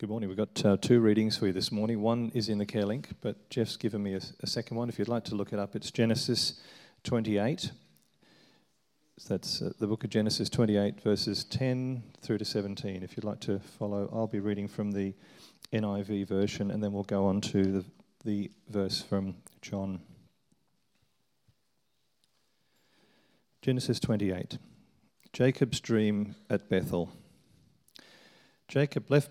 Good morning. We've got uh, two readings for you this morning. One is in the Care Link, but Jeff's given me a, a, second one. If you'd like to look it up, it's Genesis 28. So that's uh, the book of Genesis 28, verses 10 through to 17. If you'd like to follow, I'll be reading from the NIV version, and then we'll go on to the, the verse from John. Genesis 28. Jacob's dream at Bethel. Jacob left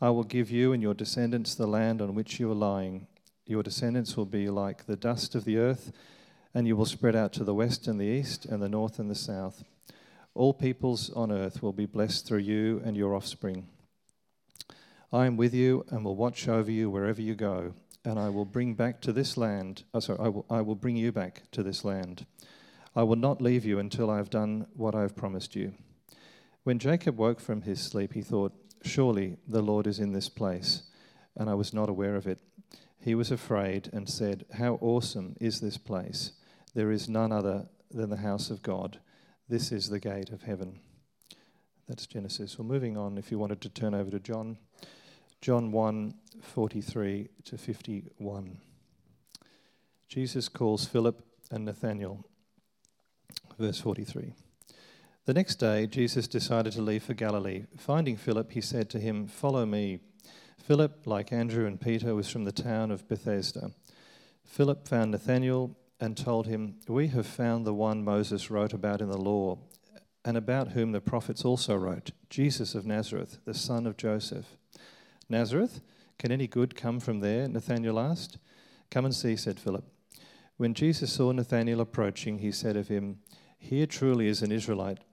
I will give you and your descendants the land on which you are lying. Your descendants will be like the dust of the earth, and you will spread out to the west and the east, and the north and the south. All peoples on earth will be blessed through you and your offspring. I am with you and will watch over you wherever you go, and I will bring back to this land. Oh, sorry, I will, I will bring you back to this land. I will not leave you until I have done what I have promised you. When Jacob woke from his sleep, he thought, Surely the Lord is in this place, and I was not aware of it. He was afraid and said, How awesome is this place! There is none other than the house of God. This is the gate of heaven. That's Genesis. Well, moving on, if you wanted to turn over to John, John 1 43 to 51. Jesus calls Philip and Nathanael. Verse 43. The next day, Jesus decided to leave for Galilee. Finding Philip, he said to him, Follow me. Philip, like Andrew and Peter, was from the town of Bethsaida. Philip found Nathanael and told him, We have found the one Moses wrote about in the law, and about whom the prophets also wrote, Jesus of Nazareth, the son of Joseph. Nazareth? Can any good come from there? Nathanael asked. Come and see, said Philip. When Jesus saw Nathanael approaching, he said of him, Here truly is an Israelite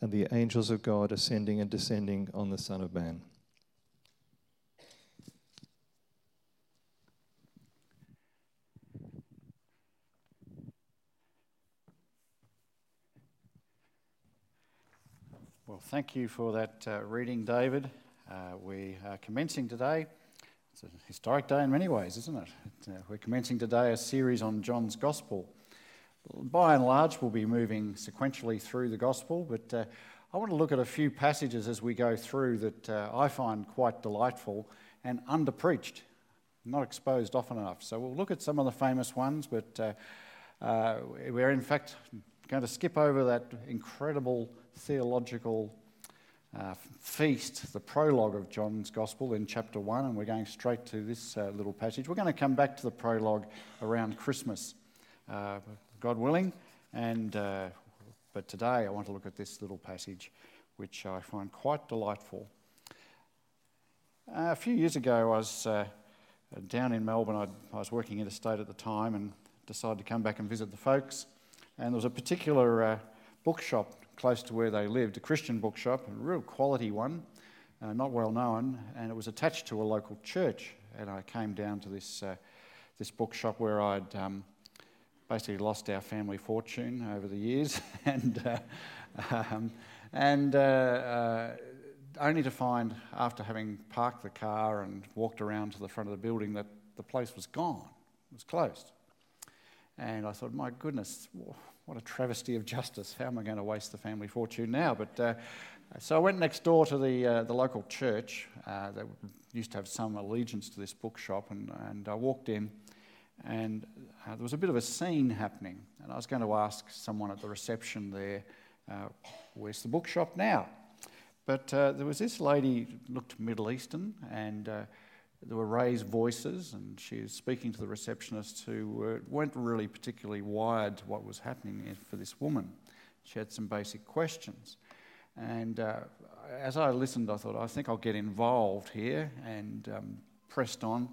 and the angels of God ascending and descending on the Son of Man. Well, thank you for that uh, reading, David. Uh, we are commencing today. It's a historic day in many ways, isn't it? Uh, we're commencing today a series on John's Gospel. By and large, we'll be moving sequentially through the gospel, but uh, I want to look at a few passages as we go through that uh, I find quite delightful and underpreached, not exposed often enough. So we'll look at some of the famous ones, but uh, uh we're in fact going to skip over that incredible theological uh, feast, the prologue of John's Gospel in chapter 1, and we're going straight to this uh, little passage. We're going to come back to the prologue around Christmas. God willing. And, uh, but today I want to look at this little passage, which I find quite delightful. Uh, a few years ago, I was uh, down in Melbourne. I'd, I was working interstate at the time and decided to come back and visit the folks. And there was a particular uh, bookshop close to where they lived, a Christian bookshop, a real quality one, uh, not well known, and it was attached to a local church. And I came down to this, uh, this bookshop where I'd um, basically lost our family fortune over the years, and uh, um, and uh, uh, only to find after having parked the car and walked around to the front of the building that the place was gone, it was closed. And I thought, my goodness, what a travesty of justice! How am I going to waste the family fortune now? But uh, so I went next door to the uh, the local church uh, that used to have some allegiance to this bookshop, and and I walked in and uh, there was a bit of a scene happening. And I was going to ask someone at the reception there, uh, where's the bookshop now? But uh, there was this lady, looked Middle Eastern, and uh, there were raised voices, and she was speaking to the receptionists who were, weren't really particularly wired to what was happening for this woman. She had some basic questions. And uh, as I listened, I thought, I think I'll get involved here and um, pressed on,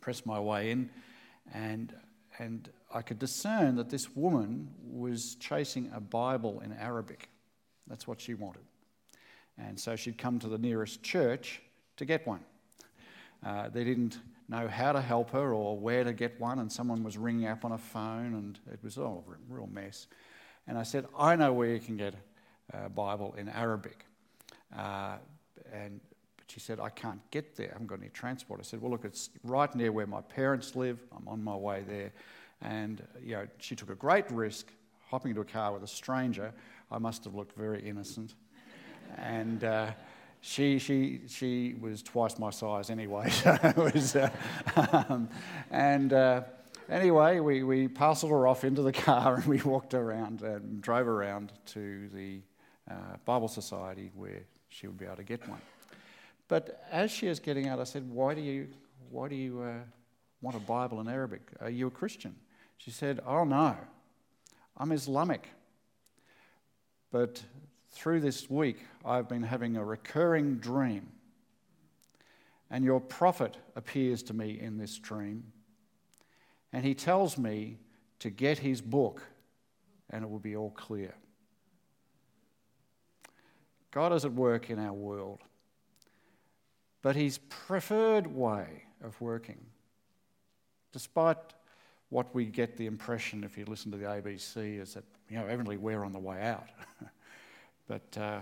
pressed my way in. And, and I could discern that this woman was chasing a Bible in Arabic. That's what she wanted. And so she'd come to the nearest church to get one. Uh, they didn't know how to help her or where to get one, and someone was ringing up on a phone, and it was all a real mess. And I said, I know where you can get a Bible in Arabic. Uh, and but she said, I can't get there. I haven't got any transport. I said, Well, look, it's right near where my parents live. I'm on my way there. And you know, she took a great risk hopping into a car with a stranger. I must have looked very innocent. and uh, she, she, she was twice my size anyway. So was, uh, um, and uh, anyway, we, we parceled her off into the car and we walked around and drove around to the uh, Bible Society where she would be able to get one. But as she was getting out, I said, Why do you, why do you uh, want a Bible in Arabic? Are you a Christian? She said, Oh, no, I'm Islamic. But through this week, I've been having a recurring dream. And your prophet appears to me in this dream. And he tells me to get his book, and it will be all clear. God is at work in our world. But his preferred way of working, despite what we get the impression if you listen to the ABC, is that, you know, evidently we're on the way out. But uh,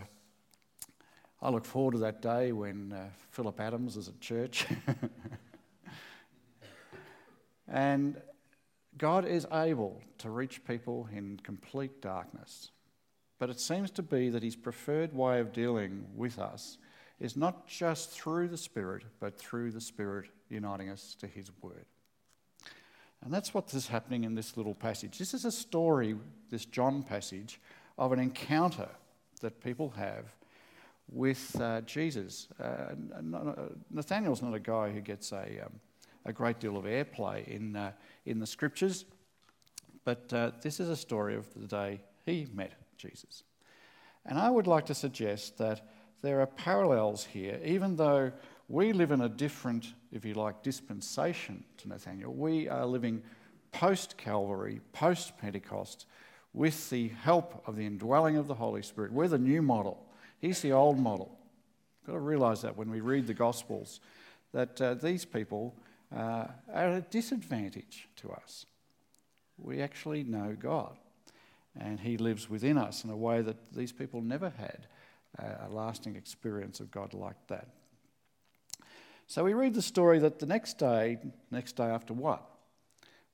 I look forward to that day when uh, Phillip Adams is at church. and God is able to reach people in complete darkness. But it seems to be that his preferred way of dealing with us is not just through the Spirit, but through the Spirit uniting us to his word. And that's what is happening in this little passage. This is a story, this John passage, of an encounter that people have with uh, Jesus. Uh, Nathaniel's not a guy who gets a, um, a great deal of airplay in, uh, in the scriptures, but uh, this is a story of the day he met Jesus. And I would like to suggest that there are parallels here, even though we live in a different, if you like, dispensation to Nathaniel. We are living post Calvary, post Pentecost, with the help of the indwelling of the Holy Spirit. We're the new model. He's the old model. We've got to realize that when we read the Gospels, that uh, these people uh, are at a disadvantage to us. We actually know God, and He lives within us in a way that these people never had a lasting experience of God like that. So we read the story that the next day, next day after what?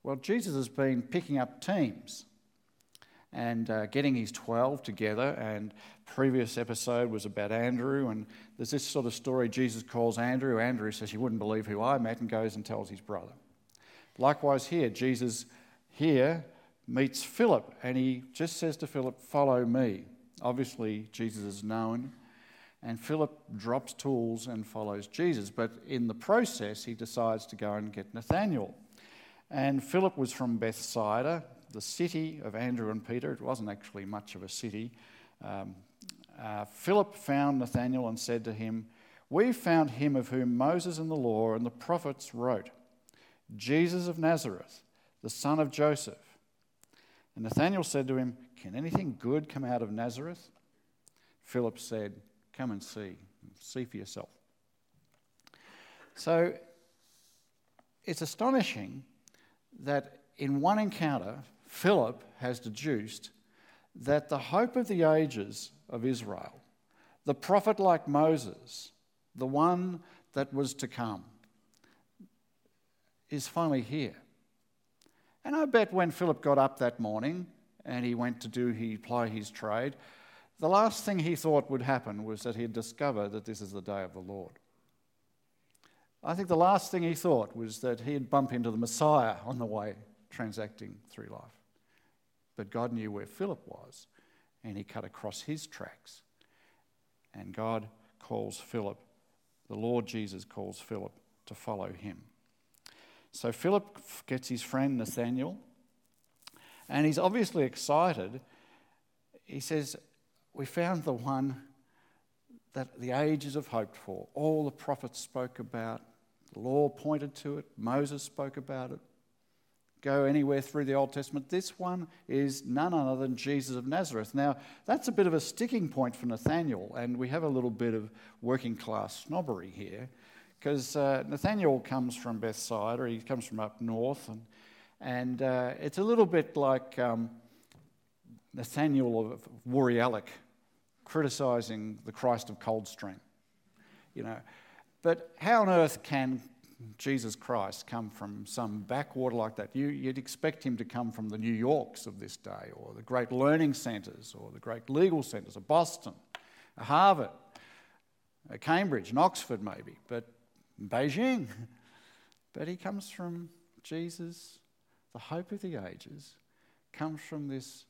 Well, Jesus has been picking up teams and uh, getting his 12 together. And previous episode was about Andrew. And there's this sort of story Jesus calls Andrew. Andrew says, You wouldn't believe who I met, and goes and tells his brother. Likewise, here, Jesus here meets Philip, and he just says to Philip, Follow me. Obviously, Jesus is known. And Philip drops tools and follows Jesus. But in the process, he decides to go and get Nathanael. And Philip was from Bethsaida, the city of Andrew and Peter. It wasn't actually much of a city. Um, uh, Philip found Nathanael and said to him, We found him of whom Moses and the law and the prophets wrote, Jesus of Nazareth, the son of Joseph. And Nathanael said to him, Can anything good come out of Nazareth? Philip said, Come and see, see for yourself. So it's astonishing that in one encounter, Philip has deduced that the hope of the ages of Israel, the prophet like Moses, the one that was to come, is finally here. And I bet when Philip got up that morning and he went to do he ply his trade, the last thing he thought would happen was that he'd discover that this is the day of the Lord. I think the last thing he thought was that he'd bump into the Messiah on the way transacting through life. But God knew where Philip was, and he cut across his tracks. And God calls Philip, the Lord Jesus calls Philip to follow him. So Philip gets his friend Nathaniel, and he's obviously excited. He says, We found the one that the ages have hoped for. All the prophets spoke about, the law pointed to it, Moses spoke about it. Go anywhere through the Old Testament. This one is none other than Jesus of Nazareth. Now, that's a bit of a sticking point for Nathaniel, and we have a little bit of working class snobbery here because uh, Nathaniel comes from Bethsaida, he comes from up north, and, and uh, it's a little bit like um, Nathaniel of Woori Yallock criticising the Christ of Coldstream. You know, but how on earth can Jesus Christ come from some backwater like that? You, would expect him to come from the New Yorks of this day, or the great learning centres, or the great legal centres of Boston, Harvard, Cambridge, and Oxford, maybe. But Beijing. But he comes from Jesus, the hope of the ages, comes from this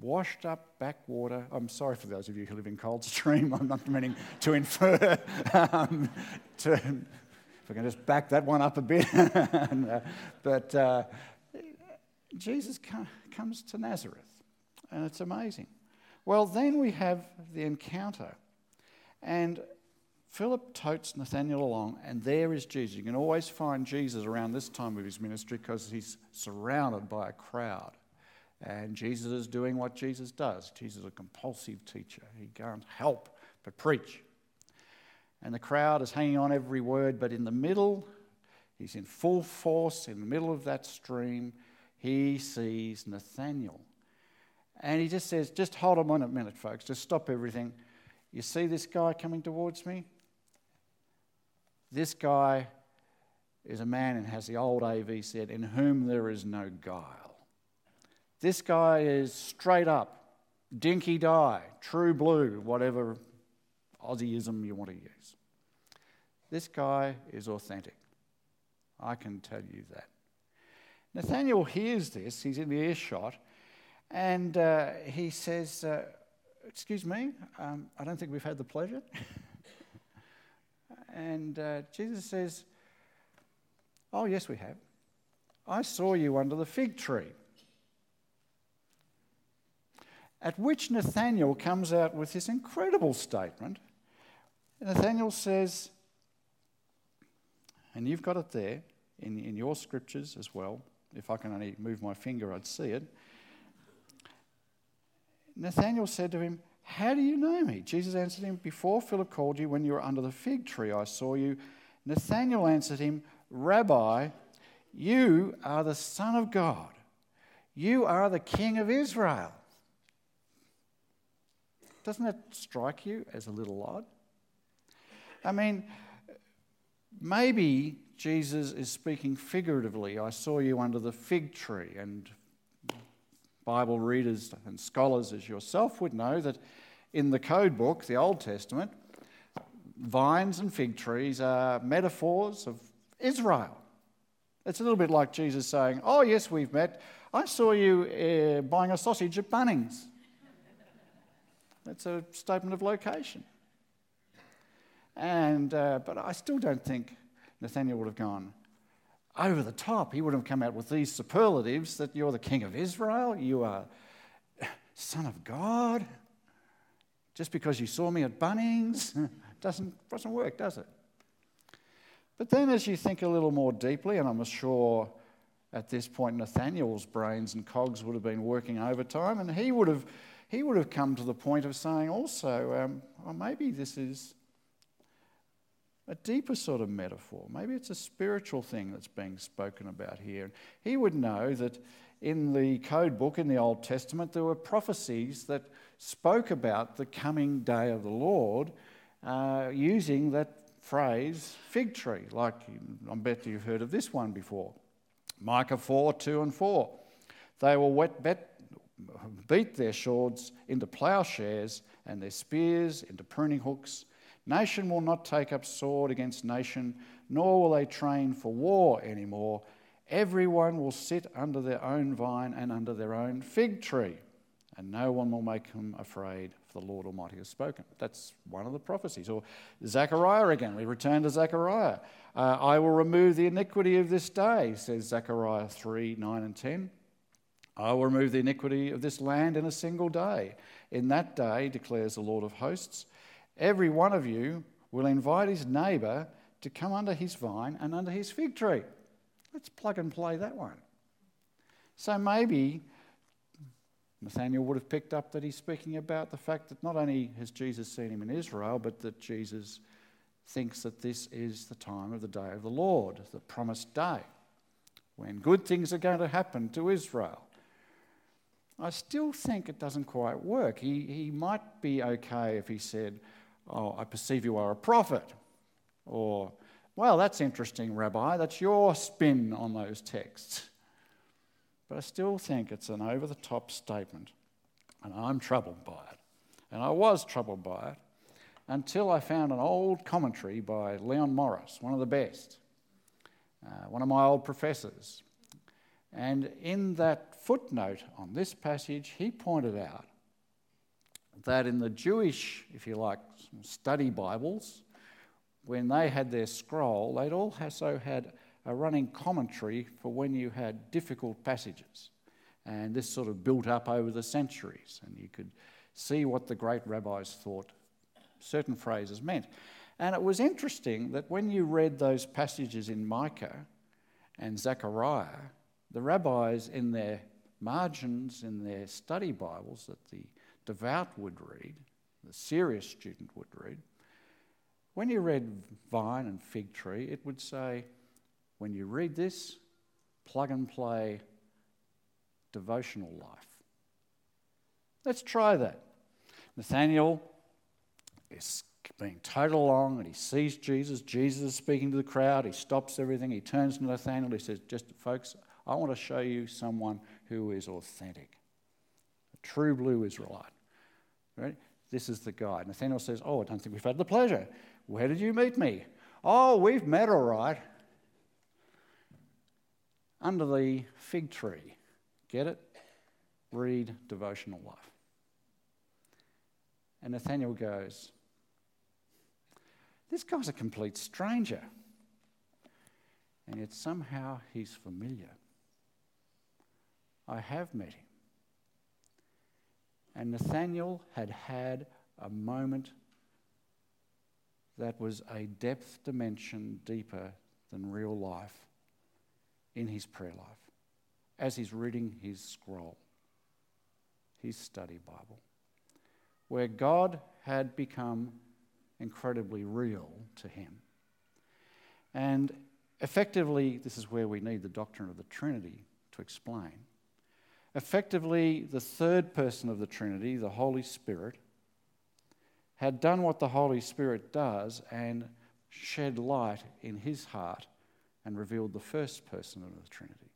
washed up backwater. I'm sorry for those of you who live in Coldstream, I'm not meaning to infer. Um, to, if I can just back that one up a bit. and, uh, but uh, Jesus comes to Nazareth, and it's amazing. Well, then we have the encounter. And Philip totes Nathaniel along, and there is Jesus. You can always find Jesus around this time of his ministry because he's surrounded by a crowd. And Jesus is doing what Jesus does. Jesus is a compulsive teacher. He can't help but preach. And the crowd is hanging on every word, but in the middle, he's in full force, in the middle of that stream, he sees Nathaniel. And he just says, Just hold on a minute, folks, just stop everything. You see this guy coming towards me? This guy is a man, and has the old AV said, in whom there is no guile. This guy is straight up, dinky die, true blue, whatever Aussieism you want to use. This guy is authentic. I can tell you that. Nathaniel hears this, he's in the earshot, and uh, he says, uh, Excuse me, um, I don't think we've had the pleasure. And uh, Jesus says, Oh, yes, we have. I saw you under the fig tree. At which Nathaniel comes out with this incredible statement. Nathaniel says, and you've got it there in, in your scriptures as well. If I can only move my finger, I'd see it. Nathaniel said to him, how do you know me? Jesus answered him, Before Philip called you, when you were under the fig tree, I saw you. Nathanael answered him, Rabbi, you are the Son of God. You are the King of Israel. Doesn't that strike you as a little odd? I mean, maybe Jesus is speaking figuratively. I saw you under the fig tree, and Bible readers and scholars as yourself would know that in the code book, the Old Testament, vines and fig trees are metaphors of Israel. It's a little bit like Jesus saying, Oh, yes, we've met. I saw you uh, buying a sausage at Bunnings. That's a statement of location. And, uh, but I still don't think Nathaniel would have gone, over the top. He would have come out with these superlatives that you're the king of Israel, you are son of God. Just because you saw me at Bunnings doesn't, doesn't work, does it? But then, as you think a little more deeply, and I'm sure at this point Nathaniel's brains and cogs would have been working overtime, and he would have, he would have come to the point of saying also, um, well, maybe this is a deeper sort of metaphor. Maybe it's a spiritual thing that's being spoken about here. He would know that in the code book in the Old Testament, there were prophecies that spoke about the coming day of the Lord uh, using that phrase fig tree. Like I'm bet you've heard of this one before Micah 4 2 and 4. They will wet, bet, beat their swords into plowshares and their spears into pruning hooks Nation will not take up sword against nation, nor will they train for war anymore. Everyone will sit under their own vine and under their own fig tree. and no one will make him afraid, for the Lord Almighty has spoken. That's one of the prophecies. Or Zechariah again, we return to Zechariah. Uh, I will remove the iniquity of this day, says Zechariah 3 9 and 10. I will remove the iniquity of this land in a single day. In that day, declares the Lord of hosts, every one of you will invite his neighbour to come under his vine and under his fig tree. Let's plug and play that one. So maybe Nathaniel would have picked up that he's speaking about the fact that not only has Jesus seen him in Israel, but that Jesus thinks that this is the time of the day of the Lord, the promised day, when good things are going to happen to Israel. I still think it doesn't quite work. He, he might be okay if he said, Oh, I perceive you are a prophet. Or, Well, that's interesting, Rabbi. That's your spin on those texts. But I still think it's an over the top statement, and I'm troubled by it. And I was troubled by it until I found an old commentary by Leon Morris, one of the best, uh, one of my old professors. And in that footnote on this passage, he pointed out that in the Jewish, if you like, study Bibles, when they had their scroll, they'd all also had a running commentary for when you had difficult passages. And this sort of built up over the centuries, and you could see what the great rabbis thought certain phrases meant. And it was interesting that when you read those passages in Micah and Zechariah, the rabbis in their margins, in their study Bibles that the devout would read, the serious student would read, when you read vine and fig tree, it would say, when you read this, plug and play devotional life. Let's try that. Nathaniel is being towed along and he sees Jesus. Jesus is speaking to the crowd. He stops everything. He turns to Nathaniel. He says, Just folks, I want to show you someone who is authentic, true blue Israelite. Right? This is the guy. Nathaniel says, Oh, I don't think we've had the pleasure. Where did you meet me? Oh, we've met all right under the fig tree. Get it? Read devotional life. And Nathaniel goes, This guy's a complete stranger. And yet somehow he's familiar. I have met him. And Nathaniel had had a moment that was a depth dimension deeper than real life in his prayer life as he's reading his scroll, his study Bible, where God had become incredibly real to him. And effectively, this is where we need the doctrine of the Trinity to explain. Effectively, the third person of the Trinity, the Holy Spirit, had done what the Holy Spirit does and shed light in his heart and revealed the first person of the Trinity.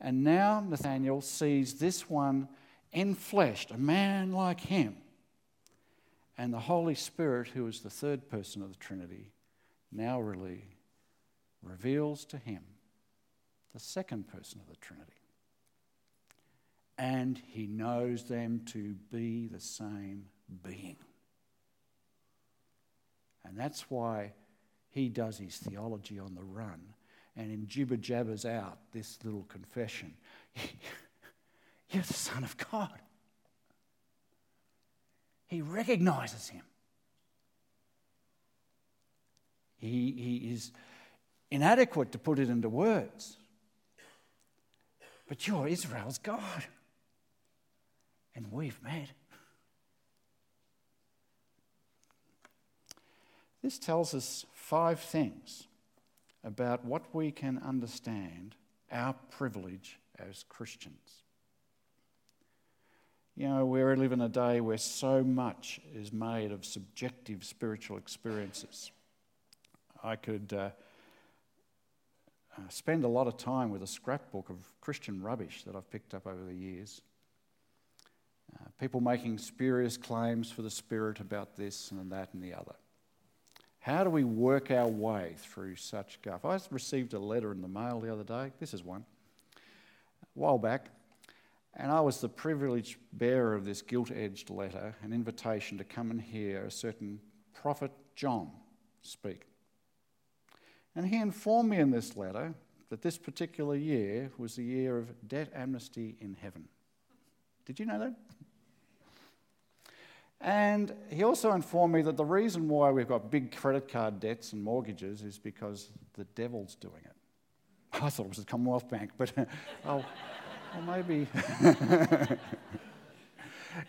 And now Nathaniel sees this one enfleshed, a man like him. And the Holy Spirit, who is the third person of the Trinity, now really reveals to him the second person of the Trinity. And he knows them to be the same being. And that's why he does his theology on the run and in jibber jabbers out this little confession You're the Son of God. He recognizes him. He, he is inadequate to put it into words. But you're Israel's God. And we've met. This tells us five things about what we can understand our privilege as Christians. You know, we live in a day where so much is made of subjective spiritual experiences. I could uh, uh, spend a lot of time with a scrapbook of Christian rubbish that I've picked up over the years. People making spurious claims for the Spirit about this and that and the other. How do we work our way through such guff? I received a letter in the mail the other day. This is one. A while back. And I was the privileged bearer of this gilt edged letter, an invitation to come and hear a certain prophet John speak. And he informed me in this letter that this particular year was the year of debt amnesty in heaven. Did you know that? And he also informed me that the reason why we've got big credit card debts and mortgages is because the devil's doing it. I thought it was the Commonwealth Bank, but oh, well, maybe.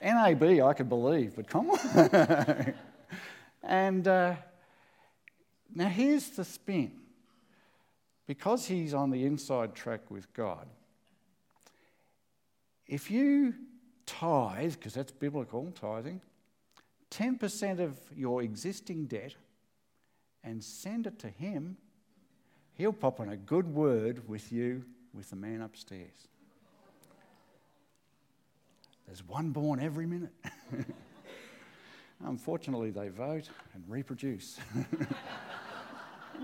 NAB, I could believe, but on. and uh, now here's the spin. Because he's on the inside track with God, if you tithe, because that's biblical tithing, 10% of your existing debt and send it to him, he'll pop on a good word with you with the man upstairs. There's one born every minute. Unfortunately, they vote and reproduce.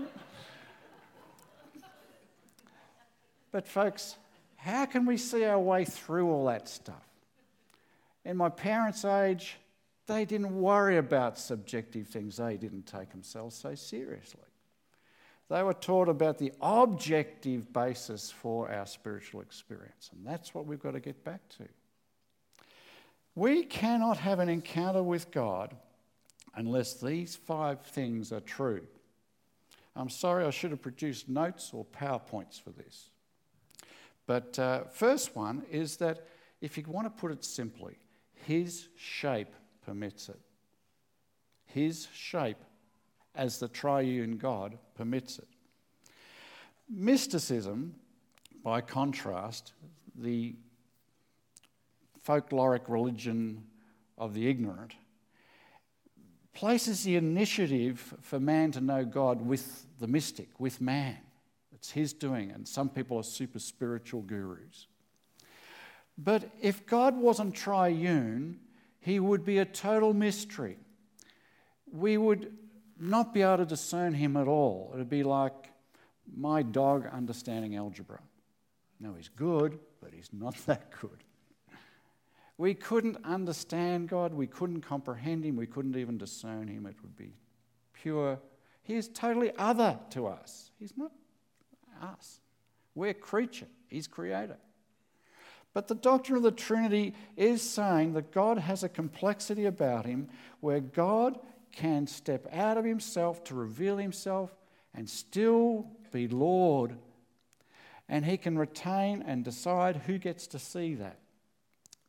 but, folks, how can we see our way through all that stuff? In my parents' age, they didn't worry about subjective things, they didn't take themselves so seriously. They were taught about the objective basis for our spiritual experience, and that's what we've got to get back to. We cannot have an encounter with God unless these five things are true. I'm sorry, I should have produced notes or PowerPoints for this. But uh, first one is that if you want to put it simply, his shape permits it. His shape, as the triune God, permits it. Mysticism, by contrast, the folkloric religion of the ignorant, places the initiative for man to know God with the mystic, with man. It's his doing, and some people are super spiritual gurus. But if God wasn't triune, he would be a total mystery. We would not be able to discern him at all. It would be like my dog understanding algebra. No, he's good, but he's not that good. We couldn't understand God, we couldn't comprehend him, we couldn't even discern him. It would be pure. He is totally other to us. He's not us. We're creature, he's creator. But the doctrine of the Trinity is saying that God has a complexity about him where God can step out of himself to reveal himself and still be Lord. And he can retain and decide who gets to see that.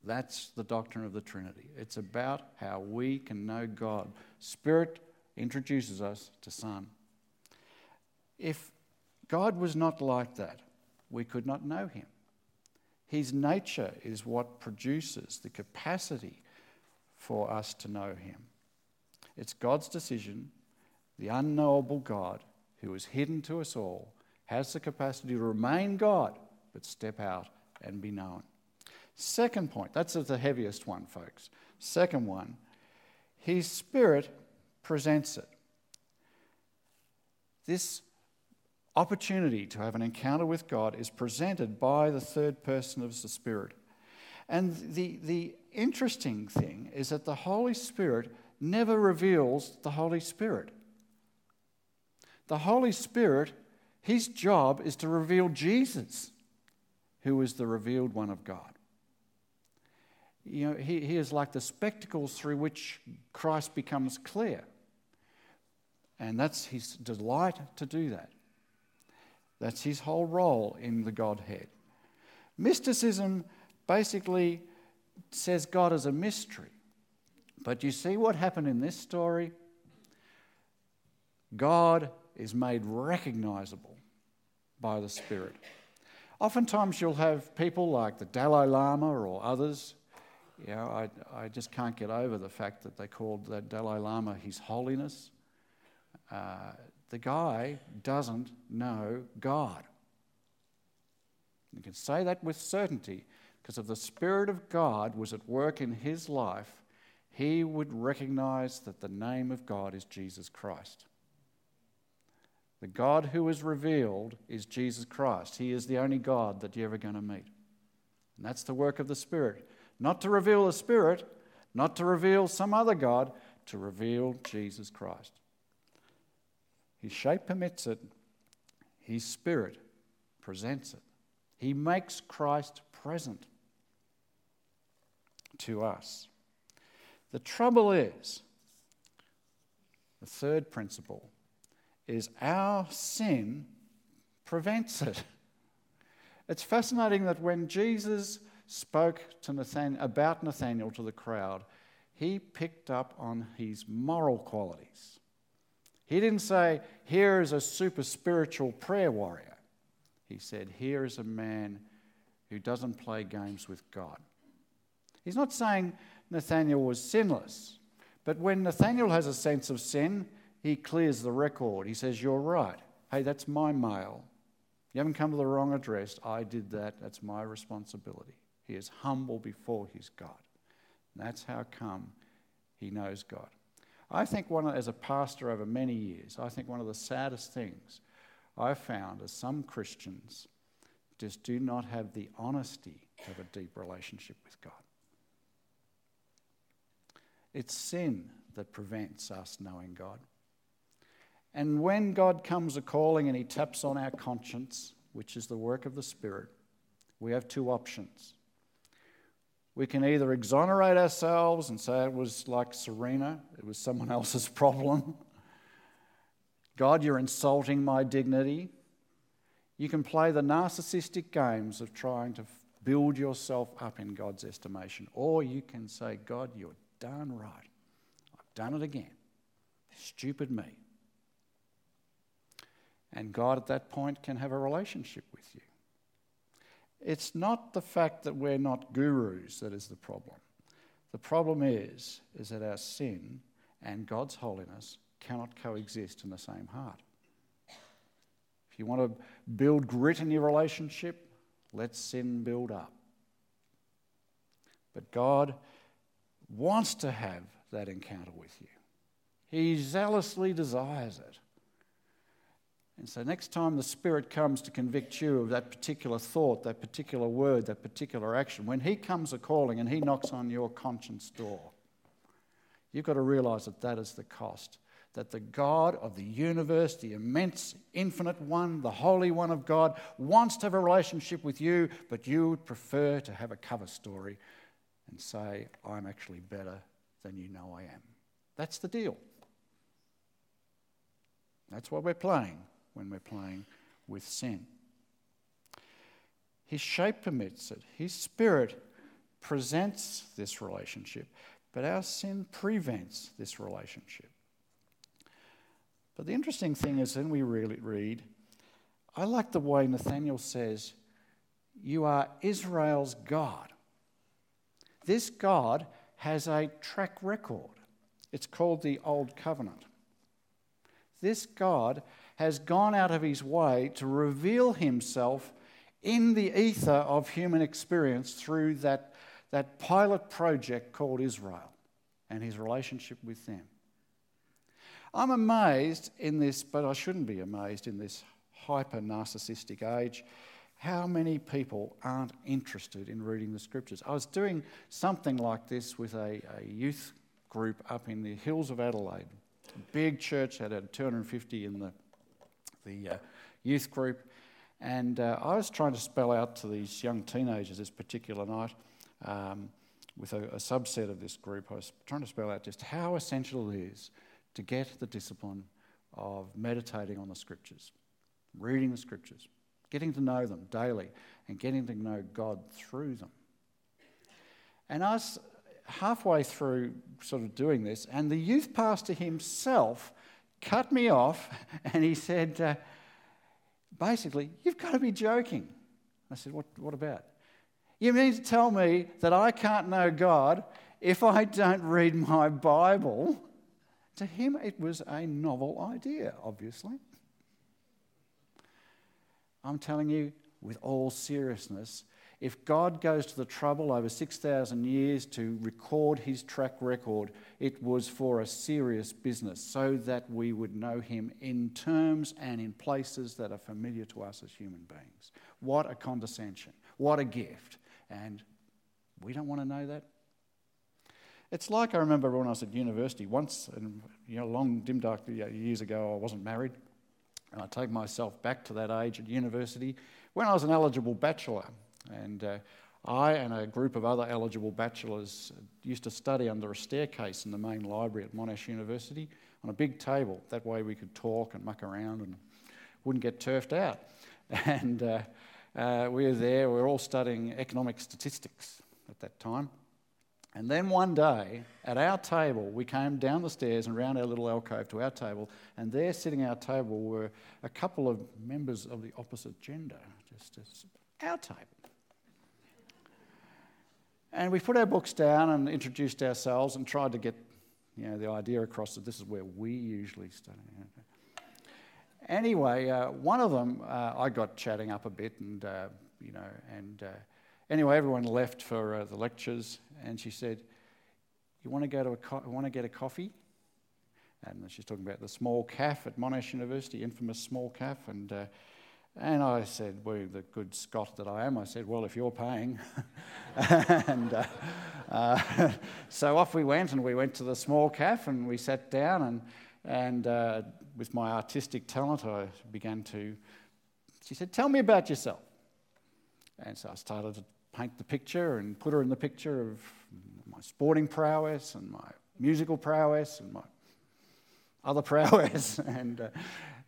That's the doctrine of the Trinity. It's about how we can know God. Spirit introduces us to Son. If God was not like that, we could not know him. His nature is what produces the capacity for us to know Him. It's God's decision, the unknowable God who is hidden to us all, has the capacity to remain God, but step out and be known. Second point, that's the heaviest one, folks. Second one, His Spirit presents it. This opportunity to have an encounter with God is presented by the third person of the Spirit. And the, the interesting thing is that the Holy Spirit never reveals the Holy Spirit. The Holy Spirit, his job is to reveal Jesus, who is the revealed one of God. You know, he, he is like the spectacles through which Christ becomes clear. And that's his delight to do that. That's his whole role in the Godhead. Mysticism basically says God is a mystery. But you see what happened in this story? God is made recognizable by the Spirit. Oftentimes, you'll have people like the Dalai Lama or others. You know, I, I just can't get over the fact that they called that Dalai Lama His Holiness. Uh, the guy doesn't know God. You can say that with certainty because if the Spirit of God was at work in his life, he would recognize that the name of God is Jesus Christ. The God who is revealed is Jesus Christ. He is the only God that you're ever going to meet. And that's the work of the Spirit. Not to reveal the Spirit, not to reveal some other God, to reveal Jesus Christ. His shape permits it, His Spirit presents it. He makes Christ present to us. The trouble is, the third principle is our sin prevents it. It's fascinating that when Jesus spoke to Nathan, about Nathanael to the crowd, he picked up on his moral qualities. He didn't say, Here is a super spiritual prayer warrior. He said, Here is a man who doesn't play games with God. He's not saying Nathanael was sinless, but when Nathanael has a sense of sin, he clears the record. He says, You're right. Hey, that's my mail. You haven't come to the wrong address. I did that. That's my responsibility. He is humble before his God. And that's how come he knows God. I think one, as a pastor over many years, I think one of the saddest things I've found is some Christians just do not have the honesty of a deep relationship with God. It's sin that prevents us knowing God. And when God comes a calling and He taps on our conscience, which is the work of the Spirit, we have two options. We can either exonerate ourselves and say it was like Serena, it was someone else's problem. God, you're insulting my dignity. You can play the narcissistic games of trying to build yourself up in God's estimation. Or you can say, God, you're darn right. I've done it again. Stupid me. And God at that point can have a relationship with you. It's not the fact that we're not gurus that is the problem. The problem is, is that our sin and God's holiness cannot coexist in the same heart. If you want to build grit in your relationship, let sin build up. But God wants to have that encounter with you. He zealously desires it. And so, next time the Spirit comes to convict you of that particular thought, that particular word, that particular action, when He comes a calling and He knocks on your conscience door, you've got to realize that that is the cost. That the God of the universe, the immense, infinite one, the Holy One of God, wants to have a relationship with you, but you would prefer to have a cover story and say, I'm actually better than you know I am. That's the deal. That's what we're playing when we're playing with sin. His shape permits it, His spirit presents this relationship, but our sin prevents this relationship. But the interesting thing is, when we really read, I like the way Nathaniel says, You are Israel's God. This God has a track record. It's called the Old Covenant. This God has gone out of his way to reveal himself in the ether of human experience through that, that pilot project called Israel and his relationship with them. I'm amazed in this, but I shouldn't be amazed in this hyper narcissistic age how many people aren't interested in reading the scriptures? I was doing something like this with a, a youth group up in the hills of Adelaide. Big church had had 250 in the, the uh, youth group. And uh, I was trying to spell out to these young teenagers this particular night, um, with a, a subset of this group, I was trying to spell out just how essential it is to get the discipline of meditating on the scriptures, reading the scriptures, getting to know them daily and getting to know God through them. And I was halfway through sort of doing this, and the youth pastor himself cut me off and he said, uh, basically, you've got to be joking. I said, what, what about? You mean to tell me that I can't know God if I don't read my Bible? To him, it was a novel idea, obviously. I'm telling you with all seriousness, if God goes to the trouble over 6,000 years to record his track record, it was for a serious business so that we would know him in terms and in places that are familiar to us as human beings. What a condescension. What a gift. And we don't want to know that. It's like I remember when I was at university once, and you know, long dim dark years ago, I wasn't married. And I take myself back to that age at university when I was an eligible bachelor. And uh, I and a group of other eligible bachelors used to study under a staircase in the main library at Monash University on a big table. That way we could talk and muck around and wouldn't get turfed out. And uh, uh, we were there, we were all studying economic statistics at that time. And then one day, at our table, we came down the stairs and round our little alcove to our table, and there sitting at our table were a couple of members of the opposite gender, just as our table. And we put our books down and introduced ourselves and tried to get you know, the idea across that this is where we usually study. Anyway, uh, one of them, uh, I got chatting up a bit, and uh, you know, and uh, anyway, everyone left for uh, the lectures, and she said, "You want to go to a co- want to get a coffee?" And she's talking about the small calf at Monash University, infamous small calf, and uh, and I said, well, the good Scot that I am, I said, well, if you're paying. and uh, uh, so off we went, and we went to the small cafe, and we sat down, and, and uh, with my artistic talent, I began to. She said, tell me about yourself. And so I started to paint the picture and put her in the picture of my sporting prowess and my musical prowess and my other prowess. and, uh,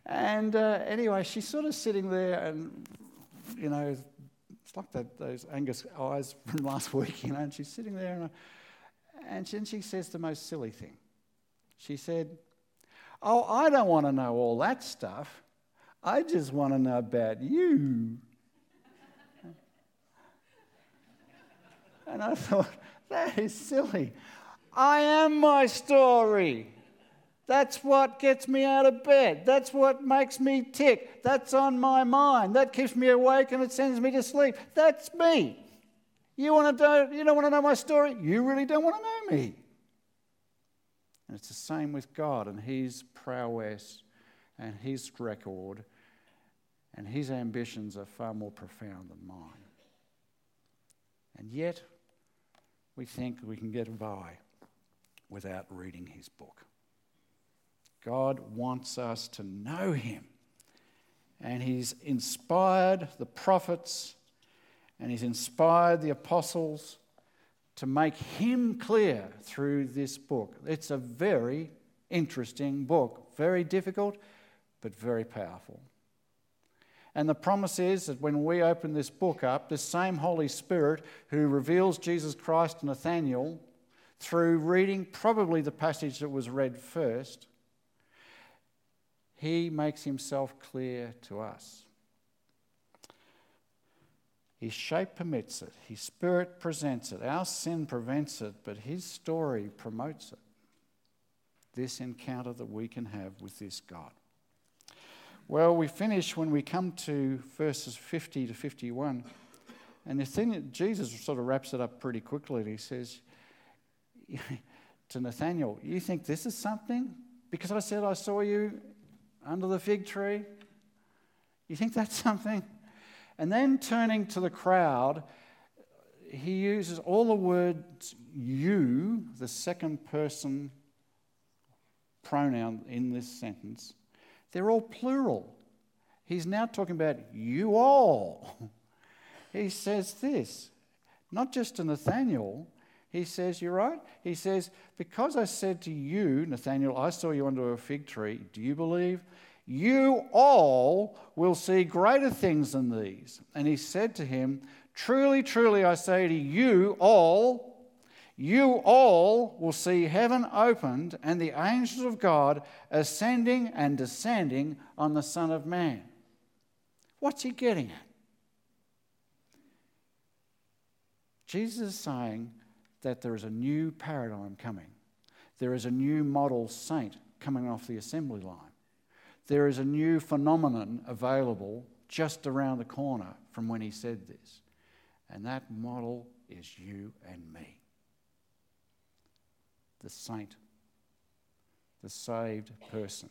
and uh, anyway, she's sort of sitting there, and you know, it's like that, those Angus eyes from last week, you know. And she's sitting there, and, and she, and she says the most silly thing. She said, "Oh, I don't want to know all that stuff. I just want to know about you." and I thought, that is silly. I am my story. That's what gets me out of bed. That's what makes me tick. That's on my mind. That keeps me awake and it sends me to sleep. That's me. You, want to know, you don't want to know my story? You really don't want to know me. And it's the same with God and His prowess and His record and His ambitions are far more profound than mine. And yet, we think we can get by without reading His book. God wants us to know Him. And He's inspired the prophets and He's inspired the apostles to make Him clear through this book. It's a very interesting book, very difficult, but very powerful. And the promise is that when we open this book up, the same Holy Spirit who reveals Jesus Christ to Nathaniel through reading probably the passage that was read first, he makes himself clear to us. His shape permits it, His Spirit presents it, our sin prevents it, but His story promotes it. This encounter that we can have with this God. Well, we finish when we come to verses 50 to 51. And the thing Jesus sort of wraps it up pretty quickly. He says to Nathaniel, You think this is something? Because I said I saw you under the fig tree? You think that's something? And then turning to the crowd, he uses all the words you, the second person pronoun in this sentence. They're all plural. He's now talking about you all. He says this, not just to Nathaniel, he says, You're right. He says, Because I said to you, Nathaniel, I saw you under a fig tree, do you believe? You all will see greater things than these. And he said to him, Truly, truly, I say to you all, you all will see heaven opened and the angels of God ascending and descending on the Son of Man. What's he getting at? Jesus is saying, that there is a new paradigm coming. There is a new model saint coming off the assembly line. There is a new phenomenon available just around the corner from when he said this. And that model is you and me. The saint, the saved person.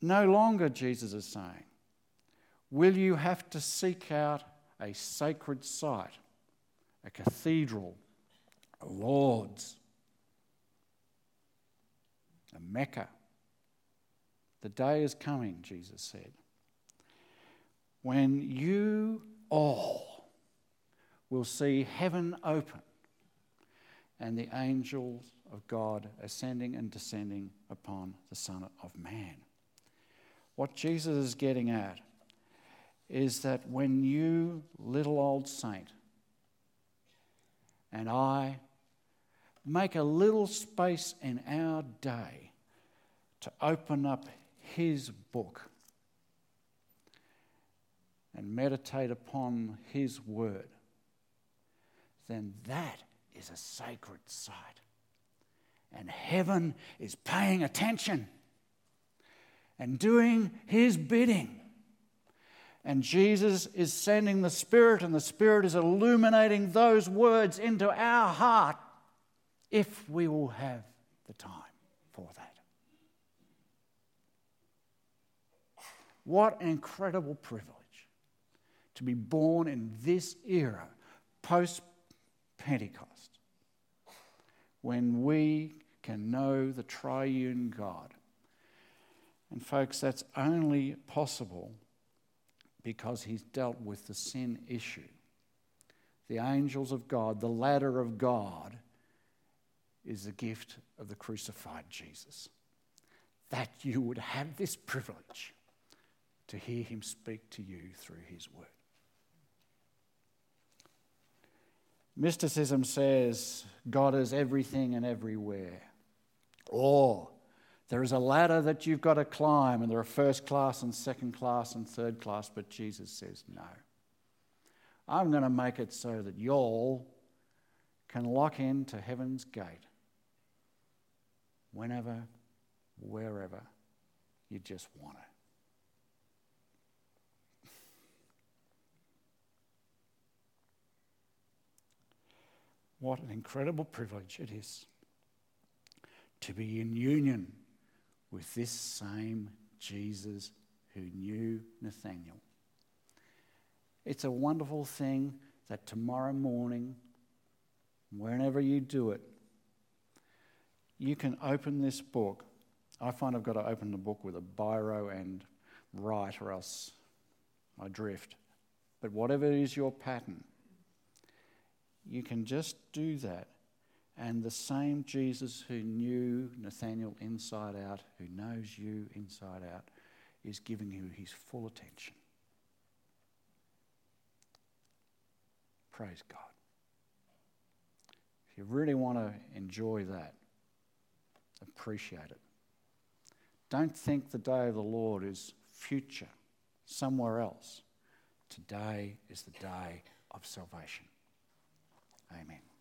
No longer, Jesus is saying, will you have to seek out a sacred site, a cathedral, a Lourdes, a Mecca. The day is coming, Jesus said, when you all will see heaven open and the angels of God ascending and descending upon the Son of Man. What Jesus is getting at is that when you, little old saint, and I make a little space in our day to open up His book and meditate upon His word, then that is a sacred site. And heaven is paying attention and doing His bidding. And Jesus is sending the Spirit, and the Spirit is illuminating those words into our heart if we will have the time for that. What an incredible privilege to be born in this era, post Pentecost, when we can know the triune God. And, folks, that's only possible because he's dealt with the sin issue. The angels of God, the ladder of God, is the gift of the crucified Jesus. That you would have this privilege to hear him speak to you through his word. Mysticism says God is everything and everywhere. Or there is a ladder that you've got to climb, and there are first class and second class and third class, but Jesus says no. I'm going to make it so that y'all can lock into heaven's gate whenever, wherever you just want it. What an incredible privilege it is to be in union with this same Jesus who knew Nathaniel. It's a wonderful thing that tomorrow morning, whenever you do it, you can open this book. I find I've got to open the book with a biro and write, or else I drift. But whatever is your pattern, you can just do that. And the same Jesus who knew Nathaniel inside out, who knows you inside out, is giving you his full attention. Praise God. If you really want to enjoy that, appreciate it. Don't think the day of the Lord is future, somewhere else. Today is the day of salvation. Amen.